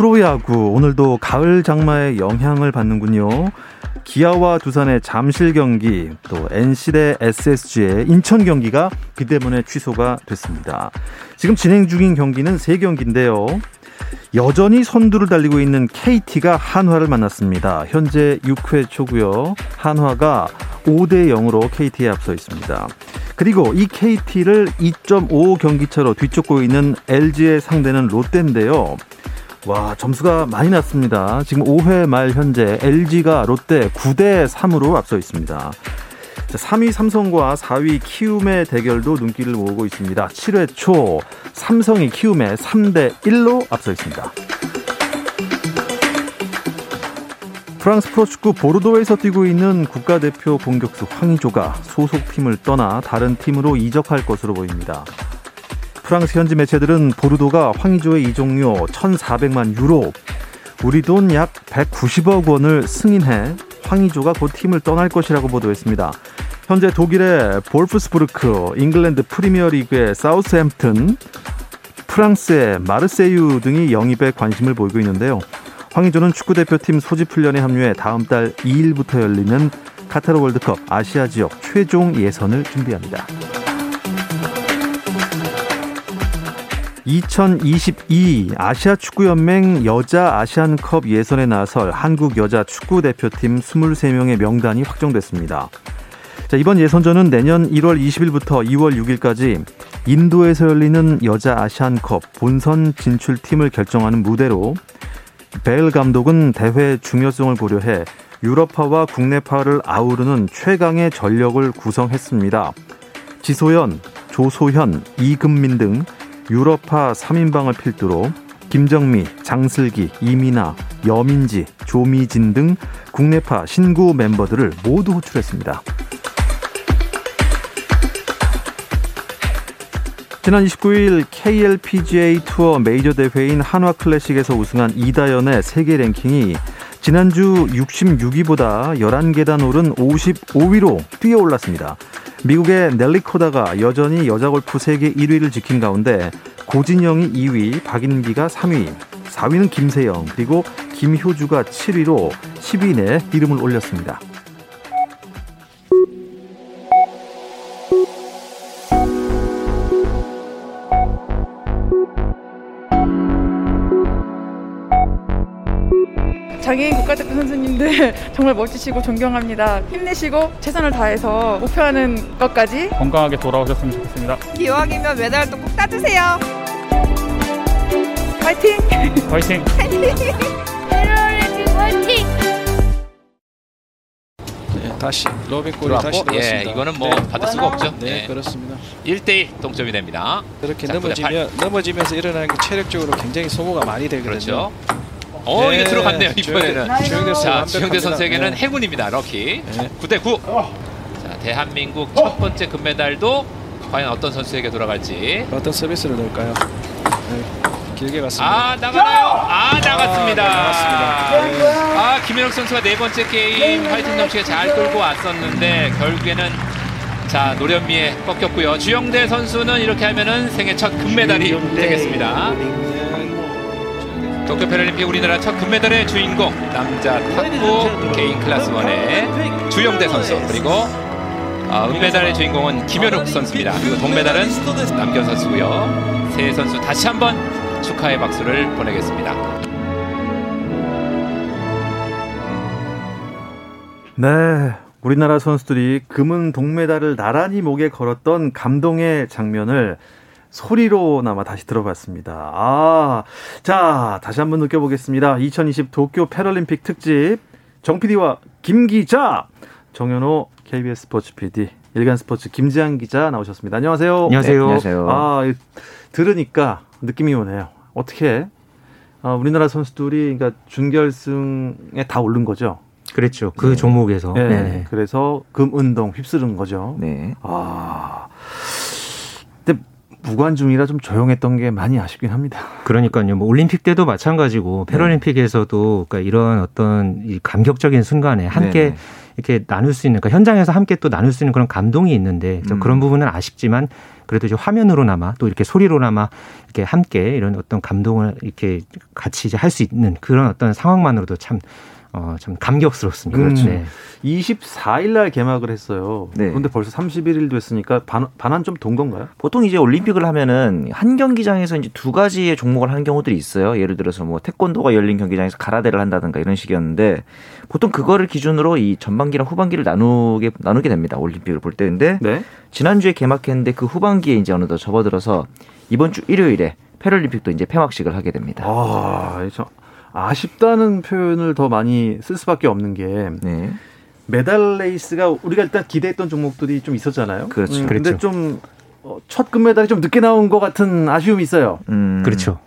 프로야구 오늘도 가을 장마의 영향을 받는군요. 기아와 두산의 잠실 경기, 또 NC 대 SSG의 인천 경기가 비 때문에 취소가 됐습니다. 지금 진행 중인 경기는 세경기인데요 여전히 선두를 달리고 있는 KT가 한화를 만났습니다. 현재 6회 초고요. 한화가 5대 0으로 KT에 앞서 있습니다. 그리고 이 KT를 2.5 경기차로 뒤쫓고 있는 LG의 상대는 롯데인데요. 와, 점수가 많이 났습니다. 지금 5회 말 현재 LG가 롯데 9대 3으로 앞서 있습니다. 3위 삼성과 4위 키움의 대결도 눈길을 모으고 있습니다. 7회 초 삼성이 키움에 3대 1로 앞서 있습니다. 프랑스 프로축구 보르도에서 뛰고 있는 국가대표 공격수 황희조가 소속팀을 떠나 다른 팀으로 이적할 것으로 보입니다. 프랑스 현지 매체들은 보르도가 황의조의 이종료 1,400만 유로, 우리 돈 약 190억 원을 승인해 황의조가 곧 팀을 떠날 것이라고 보도했습니다. 현재 독일의 볼프스부르크, 잉글랜드 프리미어리그의 사우스햄튼, 프랑스의 마르세유 등이 영입에 관심을 보이고 있는데요. 황의조는 축구 대표팀 소집 훈련에 합류해 다음 달 2일부터 열리는 카타르 월드컵 아시아 지역 최종 예선을 준비합니다. 2022 아시아 축구연맹 여자 아시안컵 예선에 나설 한국 여자 축구 대표팀 23명의 명단이 확정됐습니다. 자, 이번 예선전은 내년 1월 20일부터 2월 6일까지 인도에서 열리는 여자 아시안컵 본선 진출팀을 결정하는 무대로 베일 감독은 대회 중요성을 고려해 유럽파와 국내파를 아우르는 최강의 전력을 구성했습니다. 지소연, 조소현, 이금민 등 유럽파 3인방을 필두로 김정미, 장슬기, 이민아, 여민지, 조미진 등 국내파 신구 멤버들을 모두 호출했습니다. 지난 29일 KLPGA 투어 메이저 대회인 한화 클래식에서 우승한 이다연의 세계 랭킹이 지난주 66위보다 11계단 오른 55위로 뛰어 올랐습니다. 미국의 넬리 코다가 여전히 여자 골프 세계 1위를 지킨 가운데 고진영이 2위, 박인기가 3위, 4위는 김세영, 그리고 김효주가 7위로 10위 내 이름을 올렸습니다. 장애인 국가대표 선수님들 정말 멋지시고 존경합니다. 힘내시고 최선을 다해서 목표하는 것까지 건강하게 돌아오셨으면 좋겠습니다. 기왕이면 메달도 꼭 따주세요. 파이팅! 화이팅! 네, 다시 로빙 볼이 들어왔고, 다시 예, 들어왔습니다. 이거는 뭐 네. 받을 수가 없죠. 네, 네. 그렇습니다. 1대1 동점이 됩니다. 이렇게 자, 넘어지면 넘어지면서 일어나는 게 체력적으로 굉장히 소모가 많이 되거든요. 그렇죠. 어, 네, 이거 들어갔네요, 이번에는. 주영대, 선수 자. 주영대 선수에게는 네. 행운입니다, 럭키. 네. 9대 9. 자, 대한민국 첫 번째 금메달도 과연 어떤 선수에게 돌아갈지. 어떤 서비스를 넣을까요? 네, 길게 갔습니다. 아, 나가나요? 아, 나갔습니다. 아. 네. 아, 김현욱 선수가 네 번째 게임 화이팅 넘치게 잘 끌고 왔었는데 결국에는 자, 노련미에 꺾였고요. 주영대 선수는 이렇게 하면은 생애 첫 금메달이 되겠습니다. 도쿄 패럴림픽 우리나라 첫 금메달의 주인공 남자 탁구 개인 클래스 원의 주영대 선수 그리고 아, 은메달의 주인공은 김현욱 선수입니다. 그리고 동메달은 남경 선수고요. 세 선수 다시 한번 축하의 박수를 보내겠습니다. 네. 우리나라 선수들이 금은 동메달을 나란히 목에 걸었던 감동의 장면을 소리로나마 다시 들어봤습니다. 아, 자, 다시 한번 느껴보겠습니다. 2020 도쿄 패럴림픽 특집 정 PD와 김 기자, 정현호 KBS 스포츠 PD 일간 스포츠 김지한 기자 나오셨습니다. 안녕하세요. 안녕하세요. 네, 안녕하세요. 아, 들으니까 느낌이 오네요. 어떻게 아, 우리나라 선수들이 그러니까 준결승에 다 오른 거죠. 그랬죠. 그 네. 종목에서. 네. 네. 그래서 금 운동 휩쓸은 거죠. 네. 아. 무관중이라 좀 조용했던 게 많이 아쉽긴 합니다. 그러니까요. 뭐 올림픽 때도 마찬가지고 네. 패럴림픽에서도 그러니까 이런 어떤 이 감격적인 순간에 함께 네네. 이렇게 나눌 수 있는 그러니까 현장에서 함께 또 나눌 수 있는 그런 감동이 있는데 음. 그런 부분은 아쉽지만 그래도 이제 화면으로나마 또 이렇게 소리로나마 이렇게 함께 이런 어떤 감동을 이렇게 같이 이제 할 수 있는 그런 어떤 상황만으로도 참 어, 참 감격스럽습니다. 그렇죠. 네. 24일 날 개막을 했어요. 네. 그런데 벌써 31일 됐으니까 반, 반환 좀 돈 건가요? 보통 이제 올림픽을 하면은 한 경기장에서 이제 두 가지의 종목을 하는 경우들이 있어요. 예를 들어서 뭐 태권도가 열린 경기장에서 가라데를 한다든가 이런 식이었는데 보통 그거를 기준으로 이 전반기랑 후반기를 나누게 나누게 됩니다. 올림픽을 볼 때인데 네. 지난주에 개막했는데 그 후반기에 이제 어느덧 접어들어서 이번 주 일요일에 패럴림픽도 이제 폐막식을 하게 됩니다. 아, 저 아쉽다는 표현을 더 많이 쓸 수밖에 없는 게 네. 메달 레이스가 우리가 일단 기대했던 종목들이 좀 있었잖아요. 그렇죠. 음, 근데 그렇죠. 좀 첫 어, 금메달이 좀 늦게 나온 것 같은 아쉬움이 있어요. 음, 그렇죠.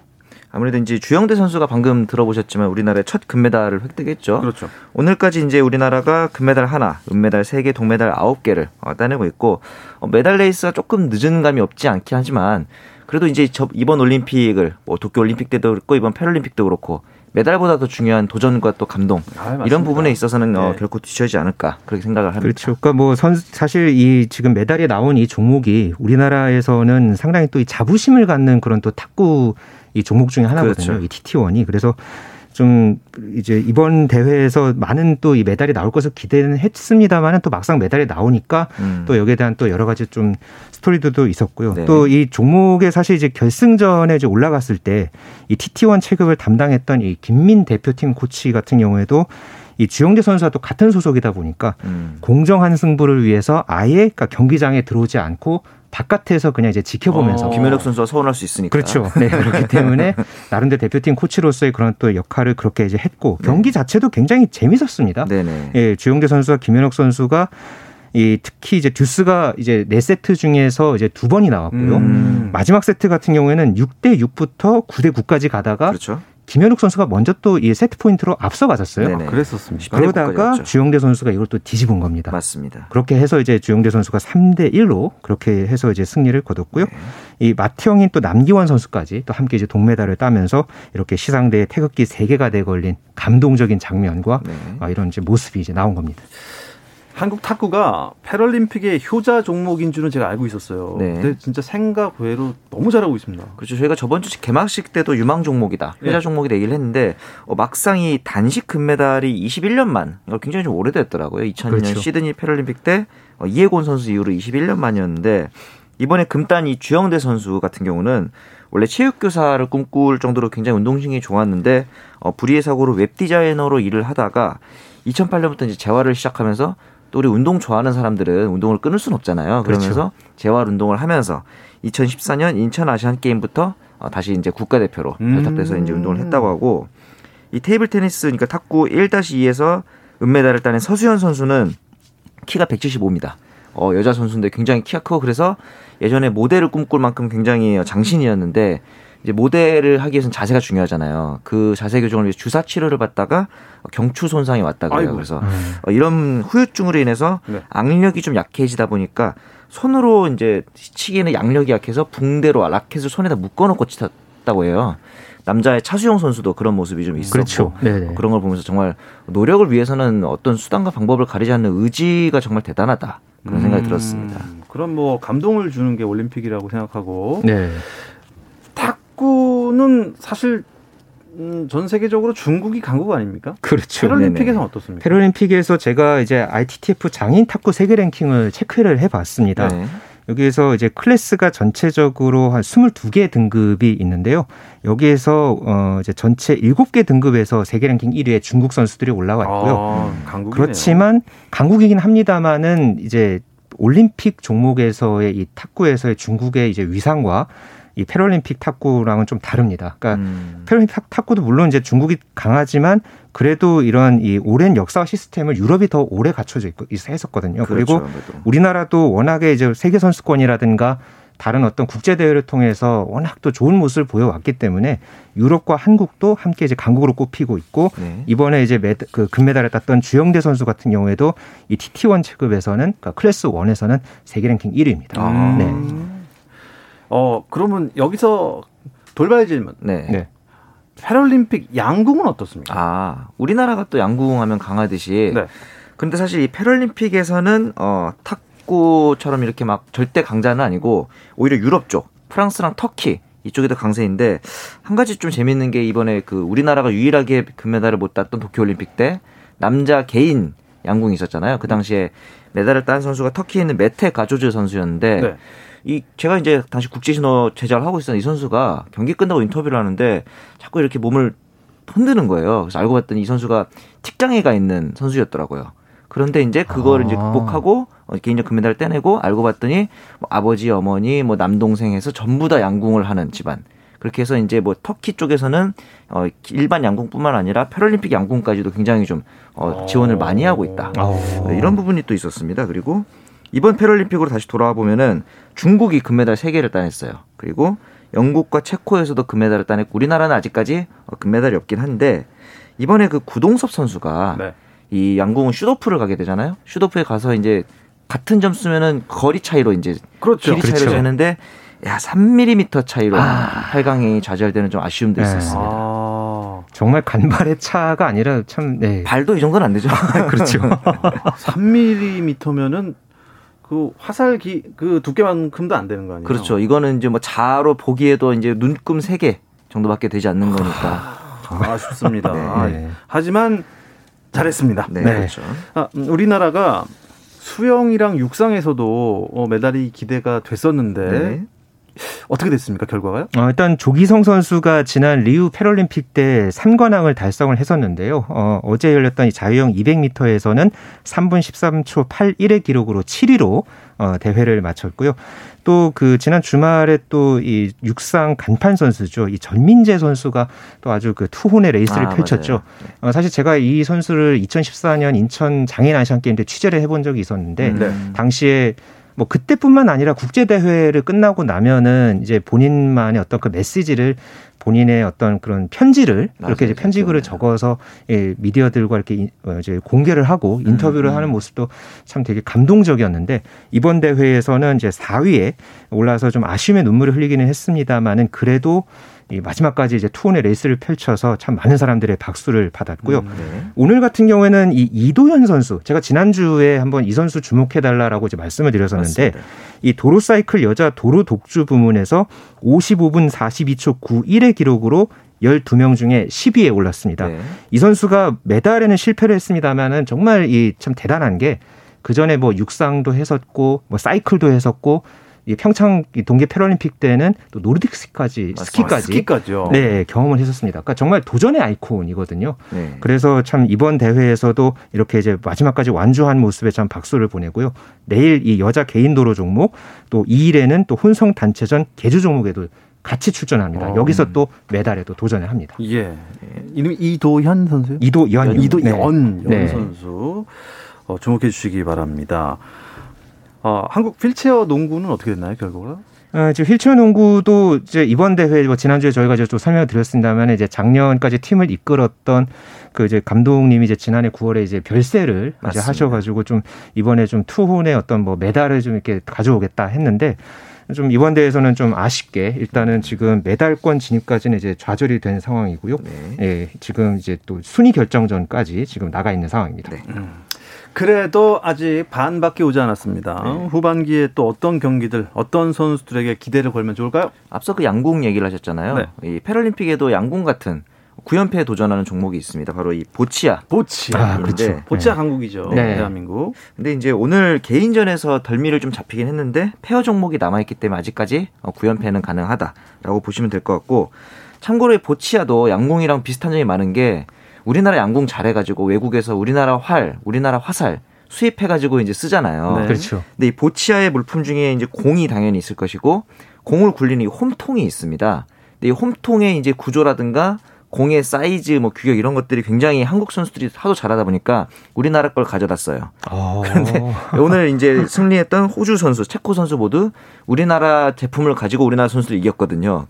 아무래도 이제 주영대 선수가 방금 들어보셨지만 우리나라의 첫 금메달을 획득했죠. 그렇죠. 오늘까지 이제 우리나라가 금메달 하나, 은메달 세 개, 동메달 아홉 개를 어, 따내고 있고 어, 메달 레이스가 조금 늦은 감이 없지 않긴 하지만 그래도 이제 이번 올림픽을 뭐 도쿄 올림픽 때도 그렇고 이번 패럴림픽도 그렇고 메달보다 더 중요한 도전과 또 감동 아, 이런 부분에 있어서는 어, 네. 어, 결코 뒤처지지 않을까 그렇게 생각을 합니다. 그렇죠. 그러니까 뭐 선, 사실 이 지금 메달이 나온 이 종목이 우리나라에서는 상당히 또 이 자부심을 갖는 그런 또 탁구 이 종목 중에 하나거든요. 그렇죠. 이 TT1이 그래서 좀 이제 이번 대회에서 많은 또 이 메달이 나올 것을 기대는 했습니다만은 또 막상 메달이 나오니까 음. 또 여기에 대한 또 여러 가지 좀 스토리들도 있었고요. 네. 또이 종목에 사실 이제 결승전에 이제 올라갔을 때 이 TT1 체급을 담당했던 이 김민 대표팀 코치 같은 경우에도 이 주영재 선수와 또 같은 소속이다 보니까 음. 공정한 승부를 위해서 아예 그러니까 경기장에 들어오지 않고 바깥에서 그냥 이제 지켜보면서 어. 김현욱 선수가 서운할 수 있으니까 그렇죠. 네 그렇기 때문에 나름대로 대표팀 코치로서의 그런 또 역할을 그렇게 이제 했고 네. 경기 자체도 굉장히 재밌었습니다. 네네. 예, 주영재 선수와 김현욱 선수가 이 특히 이제 듀스가 이제 네 세트 중에서 이제 두 번이 나왔고요. 음. 마지막 세트 같은 경우에는 6대 6부터 9대 9까지 가다가 그렇죠. 김현욱 선수가 먼저 또 이 세트 포인트로 앞서가졌어요. 아, 그랬었습니다. 그러다가 주영대 선수가 이걸 또 뒤집은 겁니다. 맞습니다. 그렇게 해서 이제 주영대 선수가 3대 1로 그렇게 해서 이제 승리를 거뒀고요. 네. 이 마티형인 또 남기원 선수까지 또 함께 이제 동메달을 따면서 이렇게 시상대에 태극기 3개가 돼 걸린 감동적인 장면과 네. 아, 이런 이제 모습이 이제 나온 겁니다. 한국 탁구가 패럴림픽의 효자 종목인 줄은 제가 알고 있었어요. 네. 근데 진짜 생각 외로 너무 잘하고 있습니다. 그렇죠. 저희가 저번 주 개막식 때도 유망 종목이다. 효자 네. 종목이다 얘기를 했는데 어, 막상 이 단식 금메달이 21년만 이거 굉장히 좀 오래됐더라고요. 2000년 그렇죠. 시드니 패럴림픽 때 어, 이해곤 선수 이후로 21년 만이었는데 이번에 금단 이 주영대 선수 같은 경우는 원래 체육교사를 꿈꿀 정도로 굉장히 운동신경이 좋았는데 어, 불의의 사고로 웹 디자이너로 일을 하다가 2008년부터 이제 재활을 시작하면서 또 우리 운동 좋아하는 사람들은 운동을 끊을 수는 없잖아요. 그렇죠. 그러면서 그렇죠. 재활 운동을 하면서 2014년 인천 아시안 게임부터 어, 다시 이제 국가대표로 발탁돼서 음. 이제 운동을 했다고 하고 이 테이블 테니스 그러니까 탁구 1-2에서 은메달을 따낸 서수연 선수는 키가 175입니다. 어, 여자 선수인데 굉장히 키가 크고 그래서 예전에 모델을 꿈꿀 만큼 굉장히 장신이었는데 이제 모델을 하기 위해서는 자세가 중요하잖아요. 그 자세 교정을 위해 주사 치료를 받다가 경추 손상이 왔다 그래요. 아이고. 그래서 음. 이런 후유증으로 인해서 네. 악력이 좀 약해지다 보니까 손으로 이제 치기에는 양력이 약해서 붕대로 라켓을 손에다 묶어놓고 치다고 해요. 남자의 차수영 선수도 그런 모습이 좀 있었고 그렇죠. 그런 걸 보면서 정말 노력을 위해서는 어떤 수단과 방법을 가리지 않는 의지가 정말 대단하다 그런 생각이 음. 들었습니다. 그럼 뭐 감동을 주는 게 올림픽이라고 생각하고 네. 탁구는 사실 음, 전 세계적으로 중국이 강국 아닙니까? 그렇죠. 패럴림픽에서는 어떻습니까? 패럴림픽에서 제가 이제 ITTF 장인 탁구 세계 랭킹을 체크를 해봤습니다. 네. 여기에서 이제 클래스가 전체적으로 한 22개 등급이 있는데요. 여기에서 어 이제 전체 7개 등급에서 세계 랭킹 1위에 중국 선수들이 올라와 있고요. 아, 그렇지만 강국이긴 합니다만은 이제 올림픽 종목에서의 이 탁구에서의 중국의 이제 위상과 이 패럴림픽 탁구랑은 좀 다릅니다. 그러니까 음. 패럴림픽 탁구도 물론 이제 중국이 강하지만 그래도 이런 이 오랜 역사 시스템을 유럽이 더 오래 갖춰져 있고 했었거든요. 그렇죠, 그리고 아무래도. 우리나라도 워낙에 이제 세계 선수권이라든가 다른 어떤 국제 대회를 통해서 워낙 또 좋은 모습을 보여왔기 때문에 유럽과 한국도 함께 이제 강국으로 꼽히고 있고 네. 이번에 이제 메드, 그 금메달을 땄던 주영대 선수 같은 경우에도 이 TT1 체급에서는 그러니까 클래스 1에서는 세계 랭킹 1위입니다. 아. 네. 어 그러면 여기서 돌발 질문. 네. 네. 패럴림픽 양궁은 어떻습니까? 아 우리나라가 또 양궁하면 강하듯이. 네. 근데 사실 이 패럴림픽에서는 어 탁구처럼 이렇게 막 절대 강자는 아니고 오히려 유럽 쪽 프랑스랑 터키 이쪽이 더 강세인데 한 가지 좀 재밌는 게 이번에 그 우리나라가 유일하게 금메달을 못 땄던 도쿄올림픽 때 남자 개인 양궁이 있었잖아요. 그 당시에 메달을 딴 선수가 터키에 있는 메테 가조즈 선수였는데 네. 이 제가 이제 당시 국제 신호 제작을 하고 있었던 이 선수가 경기 끝나고 인터뷰를 하는데 자꾸 이렇게 몸을 흔드는 거예요. 그래서 알고 봤더니 이 선수가 tik장애가 있는 선수였더라고요. 그런데 이제 그거를 아. 이제 극복하고 어, 개인적 금메달을 떼내고 알고 봤더니 뭐 아버지, 어머니, 뭐 남동생 해서 전부 다 양궁을 하는 집안. 그렇게 해서 이제 뭐 터키 쪽에서는 어 일반 양궁뿐만 아니라 패럴림픽 양궁까지도 굉장히 좀 어, 지원을 많이 하고 있다. 어. 이런 부분이 또 있었습니다. 그리고 이번 패럴림픽으로 다시 돌아와 보면은 중국이 금메달 3개를 따냈어요. 그리고 영국과 체코에서도 금메달을 따냈고 우리나라는 아직까지 어, 금메달이 없긴 한데 이번에 그 구동섭 선수가 네. 이 양궁은 슈도프를 가게 되잖아요. 슈도프에 가서 이제 같은 점수면은 거리 차이로 이제 그렇죠. 길이 차이로 그렇죠. 되는데 야 3mm 차이로 아. 8강이 좌절되는 좀 아쉬움도 네. 있었습니다. 아. 정말 간발의 차가 아니라 참 네. 발도 이 정도는 안 되죠. 그렇죠. 3mm면은 그 화살기 그 두께만큼도 안 되는 거 아니에요? 그렇죠. 이거는 이제 뭐 자로 보기에도 이제 눈금 3개 정도밖에 되지 않는 거니까. 아, 아쉽습니다. 네. 하지만 잘했습니다. 네. 네. 그렇죠. 아, 음, 우리나라가 수영이랑 육상에서도 어, 메달이 기대가 됐었는데 네. 어떻게 됐습니까 결과가요? 어, 일단 조기성 선수가 지난 리우 패럴림픽 때 3관왕을 달성을 했었는데요. 어, 어제 열렸던 이 자유형 200m에서는 3분 13초 81의 기록으로 7위로 어, 대회를 마쳤고요. 또 그 지난 주말에 또 이 육상 간판 선수죠. 이 전민재 선수가 또 아주 그 투혼의 레이스를 아, 펼쳤죠. 어, 사실 제가 이 선수를 2014년 인천 장인 아시안 게임 때 취재를 해본 적이 있었는데 음, 네. 당시에 뭐 그때뿐만 아니라 국제 대회를 끝나고 나면은 이제 본인만의 어떤 그 메시지를 본인의 어떤 그런 편지를 맞아요. 이렇게 이제 편지글을 네. 적어서 예, 미디어들과 이렇게 어, 이제 공개를 하고 인터뷰를 음. 하는 모습도 참 되게 감동적이었는데 이번 대회에서는 이제 4위에 올라서 좀 아쉬움의 눈물을 흘리기는 했습니다만은 그래도 이 마지막까지 이제 투혼의 레이스를 펼쳐서 참 많은 사람들의 박수를 받았고요. 음, 네. 오늘 같은 경우에는 이 이도현 선수 제가 지난주에 한번 이 선수 주목해 달라라고 이제 말씀을 드렸었는데 맞습니다. 이 도로 사이클 여자 도로 독주 부문에서 55분 42초 91의 기록으로 12명 중에 10위에 올랐습니다. 네. 이 선수가 메달에는 실패를 했습니다만은 정말 이 참 대단한 게 그 전에 뭐 육상도 했었고 뭐 사이클도 했었고 이 평창 동계 패럴림픽 때는 또 노르딕 스키까지 스키까지 스키까지요. 네 경험을 했었습니다. 그러니까 정말 도전의 아이콘이거든요. 네. 그래서 참 이번 대회에서도 이렇게 이제 마지막까지 완주한 모습에 참 박수를 보내고요. 내일 이 여자 개인 도로 종목 또 2일에는 또 혼성 단체전 개주 종목에도 같이 출전합니다. 어. 여기서 또 메달에도 도전을 합니다. 예. 이름 이도현 선수요? 이도연. 이도연 네. 네. 선수 어, 주목해 주시기 바랍니다. 어, 한국 휠체어 농구는 어떻게 됐나요, 결과가? 어, 지금 휠체어 농구도 이제 이번 대회 뭐 지난주에 저희가 이제 좀 설명을 드렸습니다만 이제 작년까지 팀을 이끌었던 그 이제 감독님이 이제 지난해 9월에 이제 별세를 이제 하셔가지고 좀 이번에 좀 투혼의 어떤 뭐 메달을 좀 이렇게 가져오겠다 했는데 좀 이번 대회에서는 좀 아쉽게 일단은 지금 메달권 진입까지는 이제 좌절이 된 상황이고요. 네. 예, 지금 이제 또 순위 결정전까지 지금 나가 있는 상황입니다. 네. 음. 그래도 아직 반밖에 오지 않았습니다. 네. 후반기에 또 어떤 경기들, 어떤 선수들에게 기대를 걸면 좋을까요? 앞서 그 양궁 얘기를 하셨잖아요. 네. 이 패럴림픽에도 양궁 같은 9연패에 도전하는 종목이 있습니다. 바로 이 보치아. 보치아. 아, 그렇죠. 보치아 네. 강국이죠. 네. 대한민국. 근데 이제 오늘 개인전에서 덜미를 좀 잡히긴 했는데 페어 종목이 남아있기 때문에 아직까지 9연패는 가능하다라고 보시면 될 것 같고 참고로 보치아도 양궁이랑 비슷한 점이 많은 게 우리나라 양궁 잘해가지고 외국에서 우리나라 활, 우리나라 화살 수입해가지고 이제 쓰잖아요. 네. 그렇죠. 근데 이 보치아의 물품 중에 이제 공이 당연히 있을 것이고 공을 굴리는 이 홈통이 있습니다. 근데 이 홈통의 이제 구조라든가 공의 사이즈, 뭐 규격 이런 것들이 굉장히 한국 선수들이 하도 잘하다 보니까 우리나라 걸 가져다 써요. 어. 그런데 오늘 이제 승리했던 호주 선수, 체코 선수 모두 우리나라 제품을 가지고 우리나라 선수들 이겼거든요.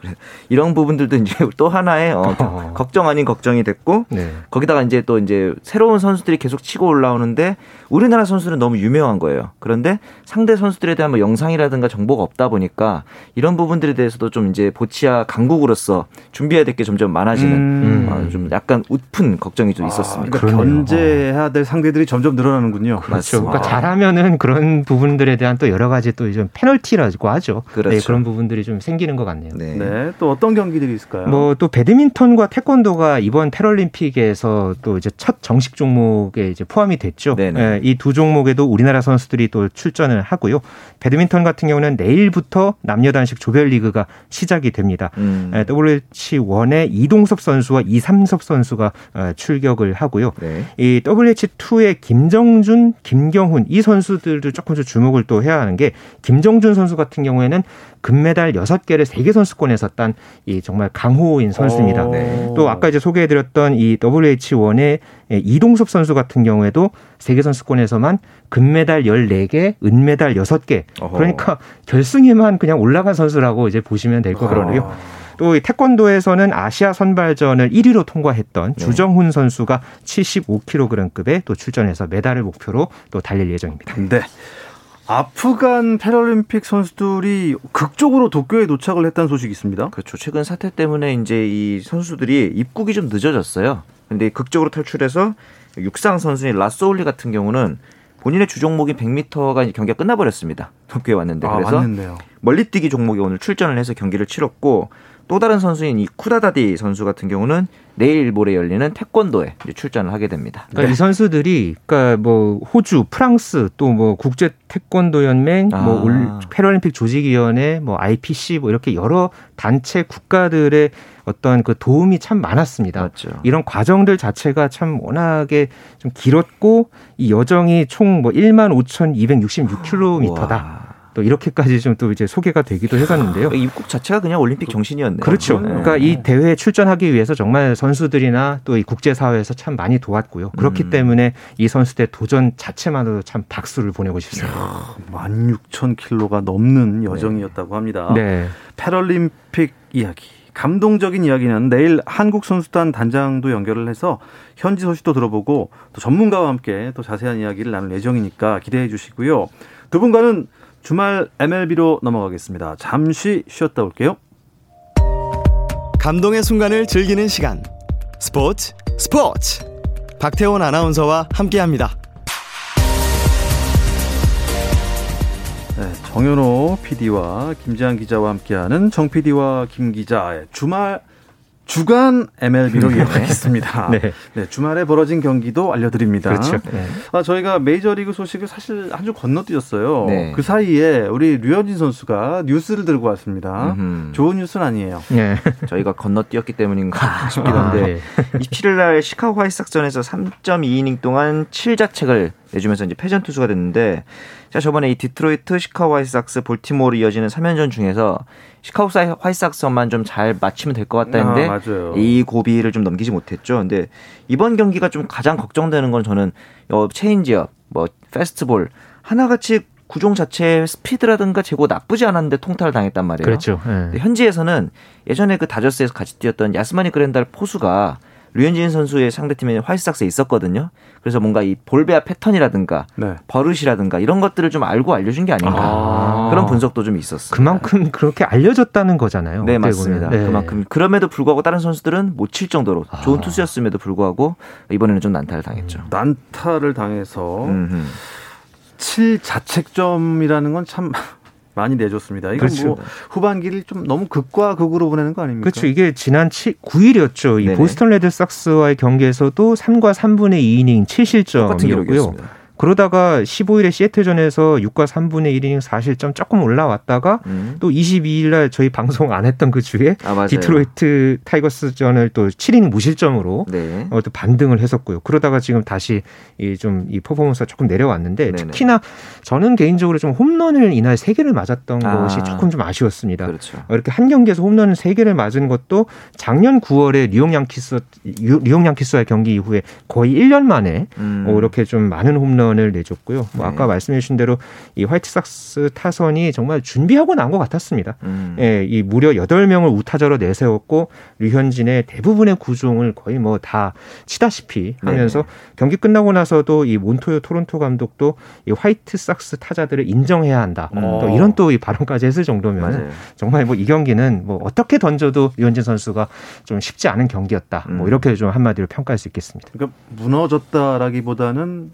이런 부분들도 이제 또 하나의 어, 어. 걱정 아닌 걱정이 됐고 네. 거기다가 이제 또 이제 새로운 선수들이 계속 치고 올라오는데 우리나라 선수는 너무 유명한 거예요. 그런데 상대 선수들에 대한 뭐 영상이라든가 정보가 없다 보니까 이런 부분들에 대해서도 좀 이제 보치아 강국으로서 준비해야 될 게 점점 많아지는 음. 어, 좀 약간 웃픈 걱정이 좀 있었습니다. 아, 그러니까 견제해야 될 상대들이 점점 늘어나는군요. 그렇죠. 그러니까 잘하면은 그런 부분들에 대한 또 여러 가지 또 좀 페널티라고 하죠. 그렇죠. 네, 그런 부분들이 좀 생기는 것 같네요. 네. 네. 또 어떤 경기들이 있을까요? 뭐 또 배드민턴과 태권도가 이번 패럴림픽에서 또 이제 첫 정식 종목에 이제 포함이 됐죠. 네, 네 이두 종목에도 우리나라 선수들이 또 출전을 하고요. 배드민턴 같은 경우는 내일부터 남녀 단식 조별 리그가 시작이 됩니다. 음. WH1의 이동섭 선수 와 이삼섭 선수가 어, 출격을 하고요. 네. 이 WH2의 김정준, 김경훈 이 선수들도 조금 더 주목을 또 해야 하는 게 김정준 선수 같은 경우에는 금메달 6개를 세계 선수권에서 딴 이 정말 강호인 선수입니다. 네. 또 아까 이제 소개해 드렸던 이 WH1의 이동섭 선수 같은 경우에도 세계 선수권에서만 금메달 14개, 은메달 6개. 그러니까 결승에만 그냥 올라간 선수라고 이제 보시면 될 것 같고요. 또 태권도에서는 아시아 선발전을 1위로 통과했던 네. 주정훈 선수가 75kg급에 또 출전해서 메달을 목표로 또 달릴 예정입니다. 네. 아프간 패럴림픽 선수들이 극적으로 도쿄에 도착을 했다는 소식이 있습니다. 그렇죠. 최근 사태 때문에 이제 이 선수들이 입국이 좀 늦어졌어요. 근데 극적으로 탈출해서 육상 선수인 라소울리 같은 경우는 본인의 주 종목인 100m가 경기가 끝나버렸습니다. 도쿄에 왔는데 아, 그래서 아, 멀리뛰기 종목에 오늘 출전을 해서 경기를 치렀고 또 다른 선수인 이 쿠다다디 선수 같은 경우는 내일 모레 열리는 태권도에 출전을 하게 됩니다. 그러니까 네. 이 선수들이 그러니까 뭐 호주, 프랑스 또 뭐 국제 태권도 연맹, 아. 뭐 패럴림픽 조직위원회, 뭐 IPC 뭐 이렇게 여러 단체 국가들의 어떤 그 도움이 참 많았습니다. 맞죠. 이런 과정들 자체가 참 워낙에 좀 길었고 이 여정이 총 뭐 1만 5,266km다. 또 이렇게까지 좀 또 이제 소개가 되기도 해갔는데요. 입국 자체가 그냥 올림픽 정신이었네요. 그렇죠. 네. 그러니까 이 대회에 출전하기 위해서 정말 선수들이나 또 이 국제사회에서 참 많이 도왔고요. 그렇기 음. 때문에 이 선수들 도전 자체만으로도 참 박수를 보내고 싶습니다. 16,000킬로가 넘는 여정이었다고 합니다. 네. 패럴림픽 이야기. 감동적인 이야기는 내일 한국 선수단 단장도 연결을 해서 현지 소식도 들어보고 또 전문가와 함께 또 자세한 이야기를 나눌 예정이니까 기대해 주시고요. 두 분과는 주말 MLB로 넘어가겠습니다. 잠시 쉬었다 올게요. 감동의 순간을 즐기는 시간. 스포츠 스포츠. 박태원 아나운서와 함께 합니다. 네, 정현호 PD와 김지한 기자와 함께하는 정 PD와 김 기자의 주말 주간 MLB로 네. 이어가겠습니다. 네. 네. 주말에 벌어진 경기도 알려드립니다. 그렇죠. 네. 아, 저희가 메이저리그 소식을 사실 한 주 건너뛰었어요. 네. 그 사이에 우리 류현진 선수가 뉴스를 들고 왔습니다. 음흠. 좋은 뉴스는 아니에요. 네. 저희가 건너뛰었기 때문인가 싶긴 한데 아, 27일 날 시카고 화이삭전에서 3.2이닝 동안 7자책을 내주면서 이제 패전 투수가 됐는데 자 저번에 이 디트로이트, 시카고 화이삭스, 볼티모어로 이어지는 3연전 중에서 시카고 화이삭스만 좀 잘 맞추면 될 것 같다 했는데 아, 이 고비를 좀 넘기지 못했죠. 근데 이번 경기가 좀 가장 걱정되는 건 저는 어, 체인지업, 뭐 패스트볼 하나같이 구종 자체의 스피드라든가 제구 나쁘지 않았는데 통타를 당했단 말이에요. 그렇죠. 네. 현지에서는 예전에 그 다저스에서 같이 뛰었던 야스마니 그랜달 포수가 류현진 선수의 상대팀에 화이트삭스에 있었거든요. 그래서 뭔가 이 볼베아 패턴이라든가 네. 버릇이라든가 이런 것들을 좀 알고 알려준 게 아닌가 아. 그런 분석도 좀 있었어요. 그만큼 그렇게 알려졌다는 거잖아요. 네 맞습니다. 네. 그만큼 그럼에도 불구하고 다른 선수들은 못 칠 정도로 좋은 아. 투수였음에도 불구하고 이번에는 좀 난타를 당했죠. 음, 난타를 당해서 음흠. 7 자책점이라는 건 참 많이 내줬습니다. 이건 그렇죠. 뭐 후반기를 좀 너무 극과 극으로 보내는 거 아닙니까? 그렇죠. 이게 지난 7, 9일이었죠. 이 네네. 보스턴 레드삭스와의 경기에서도 3과 3분의 2이닝 7실점이었고요. 그러다가 15일에 시애틀전에서 6과 3분의 1이닝 4실점 조금 올라왔다가 음. 또 22일 날 저희 방송 안 했던 그 주에 아, 디트로이트 타이거스전을 또 7이닝 무실점으로 네. 어, 또 반등을 했었고요. 그러다가 지금 다시 이좀이 퍼포먼스가 조금 내려왔는데 네네. 특히나 저는 개인적으로 좀 홈런을 이날 3개를 맞았던 아. 것이 조금 좀 아쉬웠습니다. 그렇죠. 이렇게 한 경기에서 홈런을 3개를 맞은 것도 작년 9월에 뉴욕 양키스 뉴욕 양키스와의 경기 이후에 거의 1년 만에 음. 어, 이렇게 좀 많은 홈런 을 내줬고요. 뭐 네. 아까 말씀해 주신 대로 이 화이트삭스 타선이 정말 준비하고 난것 같았습니다. 음. 예, 이 무려 8명을 우타자로 내세웠고 류현진의 대부분의 구종을 거의 뭐 다 치다시피 하면서 네. 경기 끝나고 나서도 이 몬토요 토론토 감독도 이 화이트삭스 타자들을 인정해야 한다. 음. 또 이런 또 이 발언까지 했을 정도면 정말 뭐 이 경기는 뭐 어떻게 던져도 류현진 선수가 좀 쉽지 않은 경기였다. 뭐 음. 이렇게 좀 한마디로 평가할 수 있겠습니다. 그러니까 무너졌다라기보다는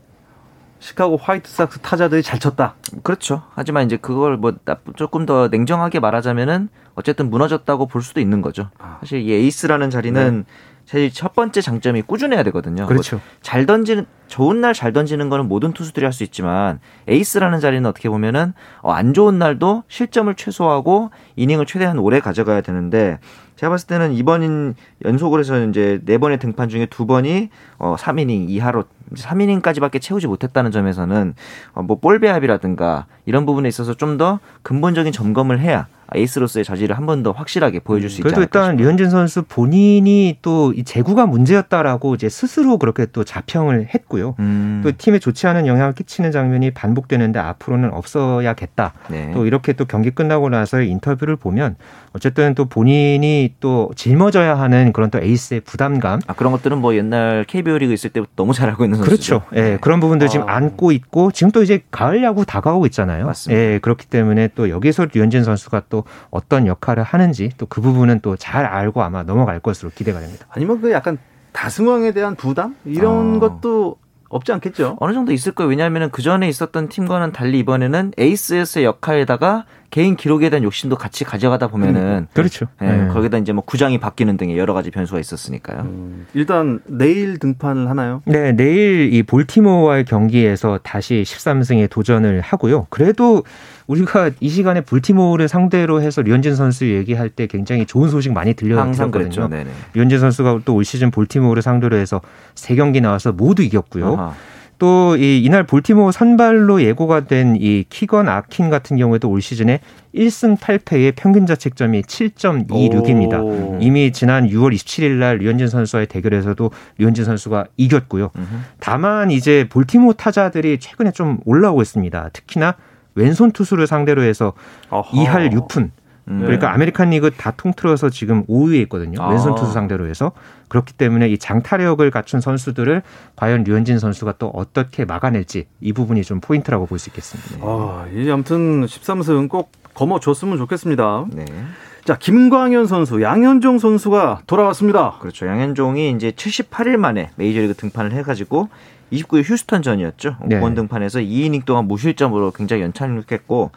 시카고 화이트삭스 타자들이 잘 쳤다. 그렇죠. 하지만 이제 그걸 뭐 조금 더 냉정하게 말하자면은 어쨌든 무너졌다고 볼 수도 있는 거죠. 아. 사실 이 에이스라는 자리는 네. 사실 첫 번째 장점이 꾸준해야 되거든요. 그렇죠. 뭐 잘 던지는 좋은 날 잘 던지는 거는 모든 투수들이 할 수 있지만 에이스라는 자리는 어떻게 보면은 어, 안 좋은 날도 실점을 최소화하고 이닝을 최대한 오래 가져가야 되는데 제가 봤을 때는 이번 연속으로 해서 이제 네 번의 등판 중에 두 번이 어 3이닝 이하로 3이닝까지밖에 채우지 못했다는 점에서는 어 뭐 볼 배합이라든가 이런 부분에 있어서 좀 더 근본적인 점검을 해야 에이스로서의 자질을 한 번 더 확실하게 보여줄 수 있지 그래도 일단 류현진 선수 본인이 또이 제구가 문제였다라고 이제 스스로 그렇게 또 자평을 했고요. 음. 또 팀에 좋지 않은 영향을 끼치는 장면이 반복되는데 앞으로는 없어야겠다. 네. 또 이렇게 또 경기 끝나고 나서의 인터뷰를 보면 어쨌든 또 본인이 또 짊어져야 하는 그런 또 에이스의 부담감. 아 그런 것들은 뭐 옛날 KBO 리그 있을 때부터 너무 잘 알고 있는 선수죠. 그렇죠. 예, 네. 그런 부분들 아. 지금 안고 있고 지금 또 이제 가을 야구 다가오고 있잖아요. 맞습니다. 예, 그렇기 때문에 또 여기서 류현진 선수가 또 어떤 역할을 하는지 또 그 부분은 또 잘 알고 아마 넘어갈 것으로 기대가 됩니다. 아니면 그 약간 다승왕에 대한 부담 이런 어. 것도 없지 않겠죠? 어느 정도 있을 거예요. 왜냐하면 그 전에 있었던 팀과는 달리 이번에는 에이스의 역할에다가 개인 기록에 대한 욕심도 같이 가져가다 보면은 음, 그렇죠. 예, 네. 거기다 이제 뭐 구장이 바뀌는 등의 여러 가지 변수가 있었으니까요. 음, 일단 내일 등판을 하나요? 네, 내일 이 볼티모어와의 경기에서 다시 13승에 도전을 하고요. 그래도 우리가 이 시간에 볼티모어를 상대로 해서 류현진 선수 얘기할 때 굉장히 좋은 소식 많이 들려드렸거든요. 류현진 선수가 또 올 시즌 볼티모어를 상대로 해서 세 경기 나와서 모두 이겼고요. 아하. 또 이 이날 볼티모어 선발로 예고가 된 이 키건 아킨 같은 경우에도 올 시즌에 1승 8패의 평균 자책점이 7.26입니다. 오. 이미 지난 6월 27일 날 류현진 선수와의 대결에서도 류현진 선수가 이겼고요. 다만 이제 볼티모어 타자들이 최근에 좀 올라오고 있습니다. 특히나 왼손 투수를 상대로 해서 어허. 2할 6푼 음. 그러니까 아메리칸 리그 다 통틀어서 지금 5위에 있거든요. 아. 왼손 투수 상대로 해서 그렇기 때문에 이 장타력을 갖춘 선수들을 과연 류현진 선수가 또 어떻게 막아낼지 이 부분이 좀 포인트라고 볼 수 있겠습니다. 아, 이제 아무튼 13승 꼭 거머줬으면 좋겠습니다. 네. 자, 김광현 선수, 양현종 선수가 돌아왔습니다. 그렇죠. 양현종이 이제 78일 만에 메이저리그 등판을 해가지고 29일 휴스턴전이었죠. 네. 원 등판에서 2이닝 동안 무실점으로 굉장히 연착륙했고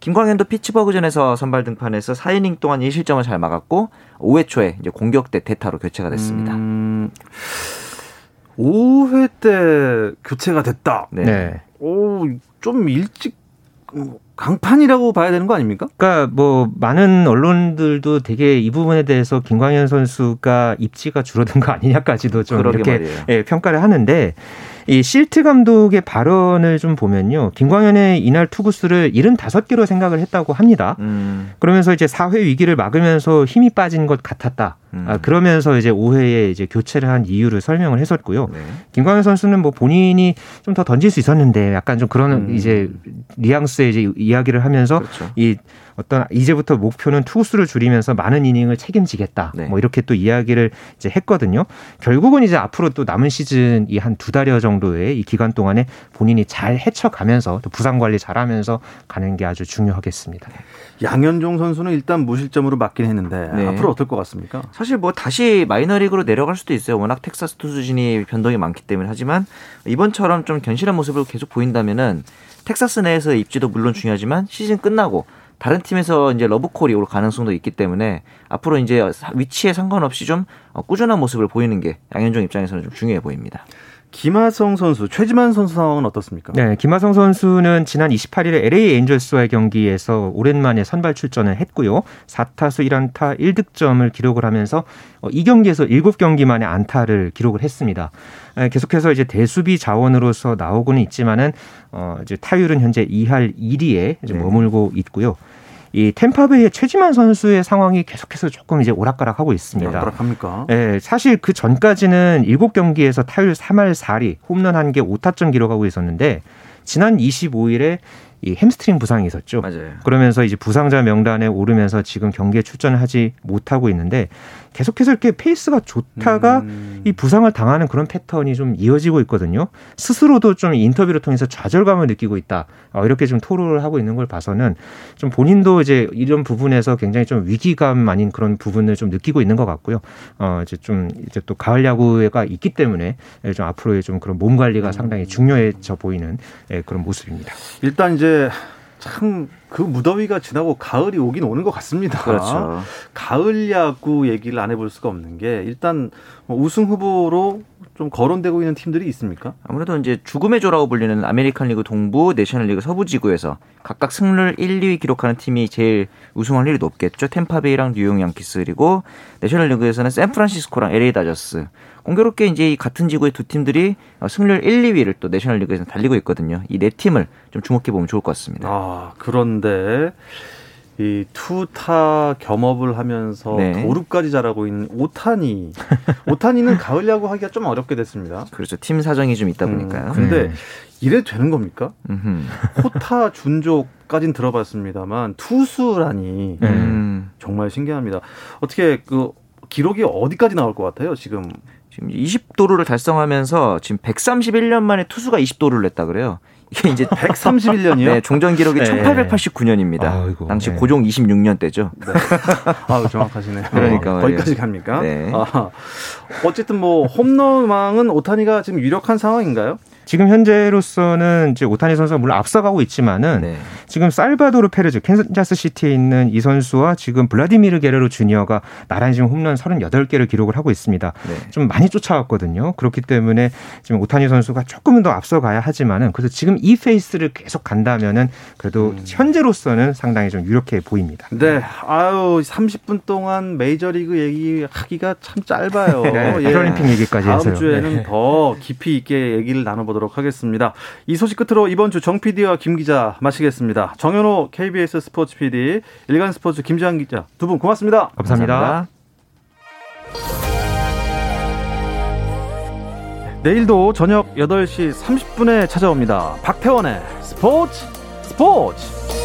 김광현도 피츠버그전에서 선발 등판해서 4이닝 동안 1실점을 잘 막았고 5회 초에 이제 공격 대 대타로 교체가 됐습니다. 음, 5회 때 교체가 됐다. 네. 네. 오, 좀 일찍 강판이라고 봐야 되는 거 아닙니까? 그러니까 뭐 많은 언론들도 되게 이 부분에 대해서 김광현 선수가 입지가 줄어든 거 아니냐까지도 좀 이렇게 예, 평가를 하는데 이 실트 감독의 발언을 좀 보면요. 김광현의 이날 투구수를 75개로 생각을 했다고 합니다. 음. 그러면서 이제 4회 위기를 막으면서 힘이 빠진 것 같았다. 음. 아, 그러면서 이제 5회에 이제 교체를 한 이유를 설명을 했었고요. 네. 김광현 선수는 뭐 본인이 좀 더 던질 수 있었는데 약간 좀 그런 음. 이제 뉘앙스의 이제 이야기를 하면서 그렇죠. 이 어떤 이제부터 목표는 투수를 줄이면서 많은 이닝을 책임지겠다. 네. 뭐 이렇게 또 이야기를 이제 했거든요. 결국은 이제 앞으로 또 남은 시즌 이 한 두 달여 정도의 이 기간 동안에 본인이 잘 헤쳐가면서 또 부상 관리 잘하면서 가는 게 아주 중요하겠습니다. 양현종 선수는 일단 무실점으로 막긴 했는데 네. 앞으로 어떨 것 같습니까? 사실 뭐 다시 마이너리그로 내려갈 수도 있어요. 워낙 텍사스 투수진이 변동이 많기 때문에 하지만 이번처럼 좀 견실한 모습을 계속 보인다면은 텍사스 내에서 입지도 물론 중요하지만 시즌 끝나고 다른 팀에서 이제 러브콜이 올 가능성도 있기 때문에 앞으로 이제 위치에 상관없이 좀 어, 꾸준한 모습을 보이는 게 양현종 입장에서는 좀 중요해 보입니다. 김하성 선수, 최지만 선수 상황은 어떻습니까? 네, 김하성 선수는 지난 28일에 LA 엔젤스와의 경기에서 오랜만에 선발 출전을 했고요. 4타수 1안타 1득점을 기록을 하면서 어, 이 경기에서 7경기 만에 안타를 기록을 했습니다. 계속해서 이제 대수비 자원으로서 나오고는 있지만은 어 이제 타율은 현재 2할 1위에 이제 네. 머물고 있고요. 이 템파베이의 최지만 선수의 상황이 계속해서 조금 이제 오락가락하고 있습니다. 오락합니까? 네, 사실 그 전까지는 7경기에서 타율 3할 4리, 홈런 1개 5타점 기록하고 있었는데 지난 25일에 이 햄스트링 부상이 있었죠. 맞아요. 그러면서 이제 부상자 명단에 오르면서 지금 경기에 출전을 하지 못하고 있는데 계속해서 이렇게 페이스가 좋다가 음. 이 부상을 당하는 그런 패턴이 좀 이어지고 있거든요. 스스로도 좀 인터뷰를 통해서 좌절감을 느끼고 있다. 어, 이렇게 좀 토로를 하고 있는 걸 봐서는 좀 본인도 이제 이런 부분에서 굉장히 좀 위기감 아닌 그런 부분을 좀 느끼고 있는 것 같고요. 어, 이제 좀 이제 또 가을 야구가 있기 때문에 좀 앞으로의 좀 그런 몸 관리가 상당히 중요해져 보이는 예, 그런 모습입니다. 일단 이제 참 그 무더위가 지나고 가을이 오긴 오는 것 같습니다. 그렇죠. 가을 야구 얘기를 안 해볼 수가 없는 게 일단 뭐 우승 후보로 좀 거론되고 있는 팀들이 있습니까? 아무래도 이제 죽음의 조라고 불리는 아메리칸 리그 동부, 내셔널 리그 서부 지구에서 각각 승률 1, 2위 기록하는 팀이 제일 우승 확률이 높겠죠. 템파베이랑 뉴욕 양키스 그리고 내셔널 리그에서는 샌프란시스코랑 LA 다저스. 공교롭게 이제 이 같은 지구의 두 팀들이 승률 1, 2위를 또 내셔널리그에서 달리고 있거든요. 이 네 팀을 좀 주목해 보면 좋을 것 같습니다. 아 그런데 이 투타 겸업을 하면서 네. 도루까지 잘하고 있는 오타니. 오타니는 가을 야구 하기가 좀 어렵게 됐습니다. 그렇죠. 팀 사정이 좀 있다 음, 보니까요. 음, 근데 네. 이래 되는 겁니까? 호타 준조까진 들어봤습니다만 투수라니 음. 정말 신기합니다. 어떻게 그 기록이 어디까지 나올 것 같아요? 지금 지금 20도루를 달성하면서 지금 131년 만에 투수가 20도루를 냈다 그래요. 이게 이제 131년이요? 네, 종전 기록이 네. 1889년입니다. 아이고, 당시 네. 고종 26년 때죠. 네. 아, 정확하시네요. 그러니까 거기까지 갑니까? 네. 아, 어쨌든 뭐 홈런 왕은 오타니가 지금 유력한 상황인가요? 지금 현재로서는 이제 오타니 선수가 물론 앞서가고 있지만은 네. 지금 살바도르 페르즈 캔자스 시티에 있는 이 선수와 지금 블라디미르 게레로 주니어가 나란히 지금 홈런 38개를 기록을 하고 있습니다. 네. 좀 많이 쫓아왔거든요. 그렇기 때문에 지금 오타니 선수가 조금은 더 앞서가야 하지만은 그래서 지금 이 페이스를 계속 간다면은 그래도 음. 현재로서는 상당히 좀 유력해 보입니다. 네. 아유, 30분 동안 메이저리그 얘기하기가 참 짧아요. 네. 예. 패럴림픽 얘기까지 다음 해서요. 주에는 네. 더 깊이 있게 얘기를 나눠보도록 보도록 하겠습니다. 이 소식 끝으로 이번 주 정 PD와 김 기자 마치겠습니다. 정현호 KBS 스포츠 PD, 일간 스포츠 김지한 기자 두 분 고맙습니다. 감사합니다. 감사합니다. 내일도 저녁 8시 30분에 찾아옵니다. 박태원의 스포츠 스포츠!